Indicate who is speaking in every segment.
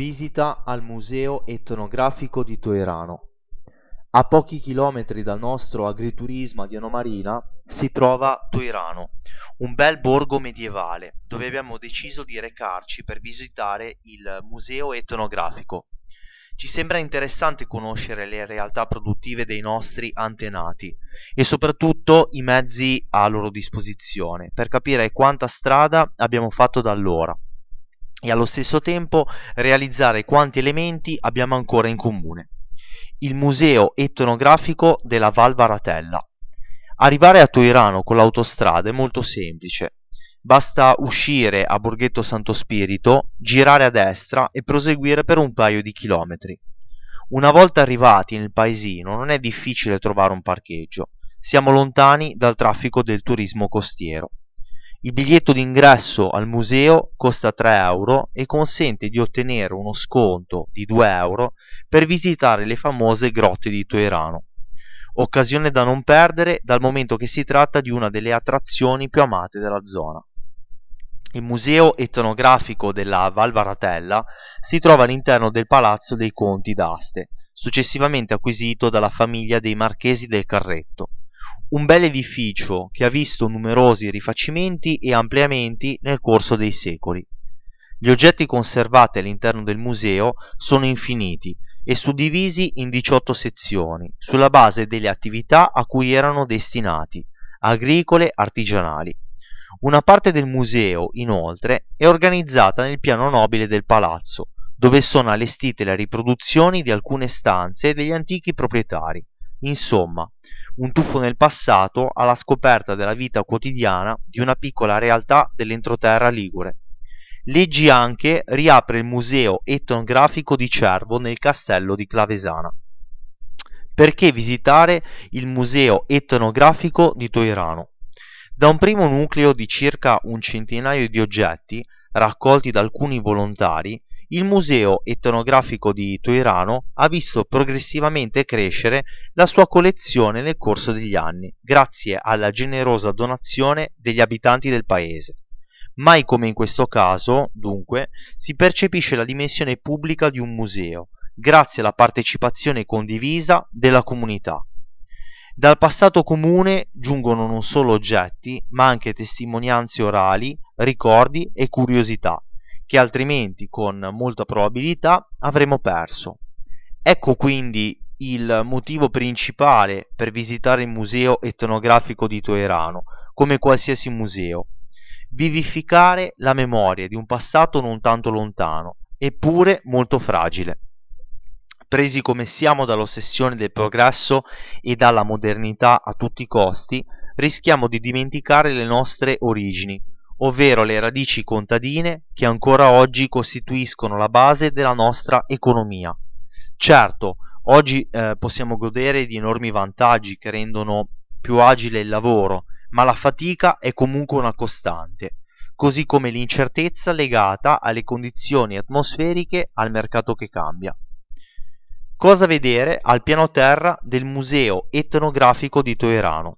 Speaker 1: Visita al Museo etnografico di Toerano. A pochi chilometri dal nostro agriturismo di Anomarina si trova Toirano, un bel borgo medievale dove abbiamo deciso di recarci per visitare il museo etnografico. Ci sembra interessante conoscere le realtà produttive dei nostri antenati e soprattutto i mezzi a loro disposizione per capire quanta strada abbiamo fatto da allora e allo stesso tempo realizzare quanti elementi abbiamo ancora in comune. Il Museo etnografico della Val Varatella. Arrivare a Toirano con l'autostrada è molto semplice. Basta uscire a Borghetto Santo Spirito, girare a destra e proseguire per un paio di chilometri. Una volta arrivati nel paesino non è difficile trovare un parcheggio. Siamo lontani dal traffico del turismo costiero. Il biglietto d'ingresso al museo costa 3 euro e consente di ottenere uno sconto di 2 euro per visitare le famose grotte di Toerano. Occasione da non perdere dal momento che si tratta di una delle attrazioni più amate della zona. Il museo etnografico della Val Varatella si trova all'interno del Palazzo dei Conti d'Aste, successivamente acquisito dalla famiglia dei Marchesi del Carretto un bel edificio che ha visto numerosi rifacimenti e ampliamenti nel corso dei secoli. Gli oggetti conservati all'interno del museo sono infiniti e suddivisi in 18 sezioni, sulla base delle attività a cui erano destinati, agricole, artigianali. Una parte del museo, inoltre, è organizzata nel piano nobile del palazzo, dove sono allestite le riproduzioni di alcune stanze degli antichi proprietari. Insomma, un tuffo nel passato alla scoperta della vita quotidiana di una piccola realtà dell'entroterra ligure. Leggi anche riapre il museo etnografico di Cervo nel castello di Clavesana. Perché visitare il museo etnografico di Toirano? Da un primo nucleo di circa un centinaio di oggetti, raccolti da alcuni volontari, il Museo etnografico di Toirano ha visto progressivamente crescere la sua collezione nel corso degli anni, grazie alla generosa donazione degli abitanti del paese. Mai come in questo caso, dunque, si percepisce la dimensione pubblica di un museo, grazie alla partecipazione condivisa della comunità. Dal passato comune giungono non solo oggetti, ma anche testimonianze orali, ricordi e curiosità, che altrimenti con molta probabilità avremmo perso. Ecco quindi il motivo principale per visitare il museo etnografico di Toerano, come qualsiasi museo, vivificare la memoria di un passato non tanto lontano, eppure molto fragile. Presi come siamo dall'ossessione del progresso e dalla modernità a tutti i costi, rischiamo di dimenticare le nostre origini, ovvero le radici contadine che ancora oggi costituiscono la base della nostra economia. Certo, oggi eh, possiamo godere di enormi vantaggi che rendono più agile il lavoro, ma la fatica è comunque una costante, così come l'incertezza legata alle condizioni atmosferiche al mercato che cambia. Cosa vedere al piano terra del Museo etnografico di Toerano?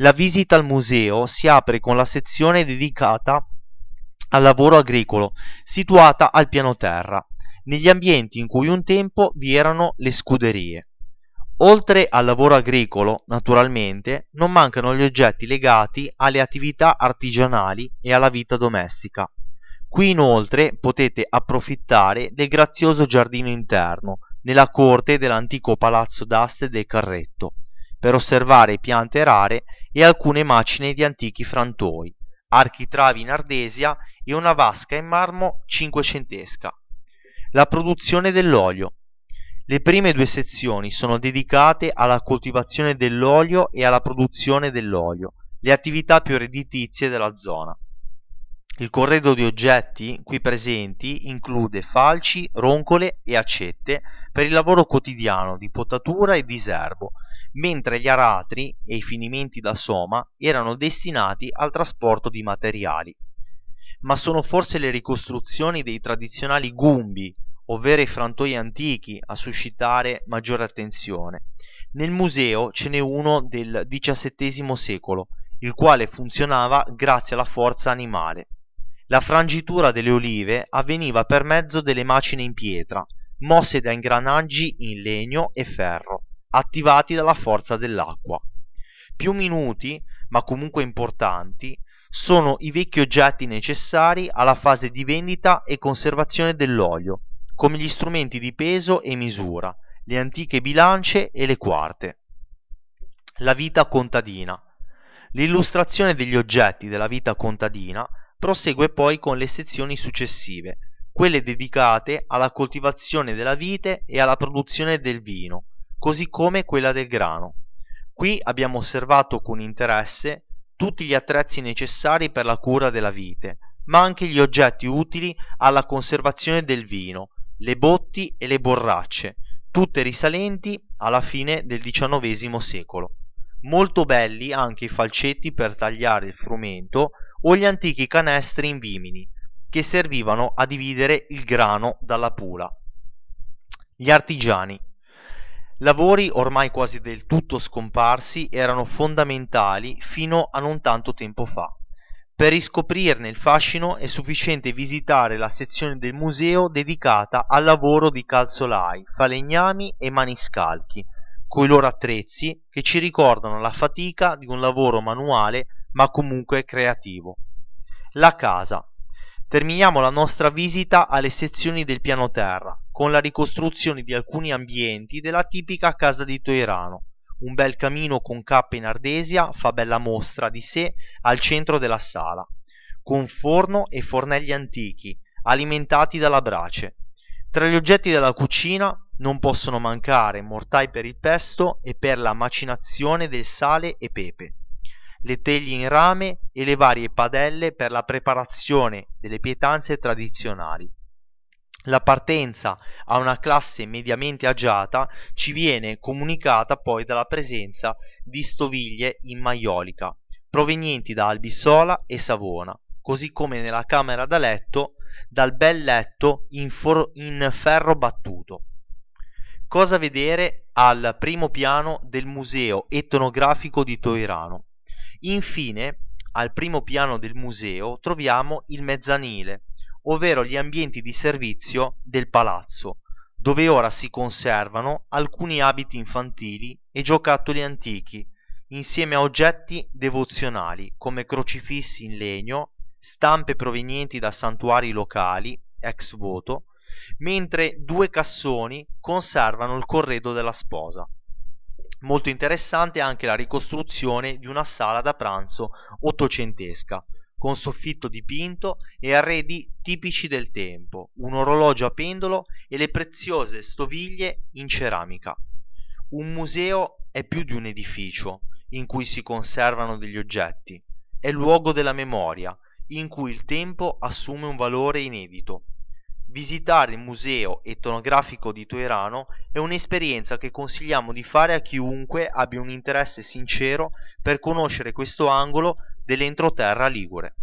Speaker 1: La visita al museo si apre con la sezione dedicata al lavoro agricolo, situata al piano terra, negli ambienti in cui un tempo vi erano le scuderie. Oltre al lavoro agricolo, naturalmente, non mancano gli oggetti legati alle attività artigianali e alla vita domestica. Qui inoltre potete approfittare del grazioso giardino interno, nella corte dell'antico palazzo d'aste del Carretto, per osservare piante rare e alcune macine di antichi frantoi, architravi in ardesia e una vasca in marmo cinquecentesca. La produzione dell'olio. Le prime due sezioni sono dedicate alla coltivazione dell'olio e alla produzione dell'olio, le attività più redditizie della zona. Il corredo di oggetti qui presenti include falci, roncole e accette per il lavoro quotidiano di potatura e diserbo, mentre gli aratri e i finimenti da soma erano destinati al trasporto di materiali. Ma sono forse le ricostruzioni dei tradizionali gumbi, ovvero i frantoi antichi, a suscitare maggiore attenzione. Nel museo ce n'è uno del XVII secolo, il quale funzionava grazie alla forza animale. La frangitura delle olive avveniva per mezzo delle macine in pietra, mosse da ingranaggi in legno e ferro, attivati dalla forza dell'acqua. Più minuti, ma comunque importanti, sono i vecchi oggetti necessari alla fase di vendita e conservazione dell'olio, come gli strumenti di peso e misura, le antiche bilance e le quarte. La vita contadina. L'illustrazione degli oggetti della vita contadina prosegue poi con le sezioni successive, quelle dedicate alla coltivazione della vite e alla produzione del vino, così come quella del grano. Qui abbiamo osservato con interesse tutti gli attrezzi necessari per la cura della vite, ma anche gli oggetti utili alla conservazione del vino, le botti e le borracce, tutte risalenti alla fine del XIX secolo. Molto belli anche i falcetti per tagliare il frumento o gli antichi canestri in vimini, che servivano a dividere il grano dalla pula. Gli artigiani. Lavori ormai quasi del tutto scomparsi erano fondamentali fino a non tanto tempo fa. Per riscoprirne il fascino è sufficiente visitare la sezione del museo dedicata al lavoro di calzolai, falegnami e maniscalchi, coi loro attrezzi che ci ricordano la fatica di un lavoro manuale ma comunque creativo. La casa. Terminiamo la nostra visita alle sezioni del piano terra, con la ricostruzione di alcuni ambienti della tipica casa di Toirano. Un bel camino con cappa in ardesia fa bella mostra di sé al centro della sala, con forno e fornelli antichi, alimentati dalla brace. Tra gli oggetti della cucina non possono mancare mortai per il pesto e per la macinazione del sale e pepe, le teglie in rame e le varie padelle per la preparazione delle pietanze tradizionali. La partenza a una classe mediamente agiata ci viene comunicata poi dalla presenza di stoviglie in maiolica provenienti da Albissola e Savona, così come nella camera da letto dal bel letto in, for- in ferro battuto. Cosa vedere al primo piano del Museo etnografico di Toirano? Infine, al primo piano del museo troviamo il mezzanile, ovvero gli ambienti di servizio del palazzo, dove ora si conservano alcuni abiti infantili e giocattoli antichi, insieme a oggetti devozionali come crocifissi in legno, stampe provenienti da santuari locali, ex voto, mentre due cassoni conservano il corredo della sposa. Molto interessante anche la ricostruzione di una sala da pranzo ottocentesca, con soffitto dipinto e arredi tipici del tempo, un orologio a pendolo e le preziose stoviglie in ceramica. Un museo è più di un edificio in cui si conservano degli oggetti, è luogo della memoria, in cui il tempo assume un valore inedito. Visitare il museo etnografico di Toerano è un'esperienza che consigliamo di fare a chiunque abbia un interesse sincero per conoscere questo angolo dell'entroterra ligure.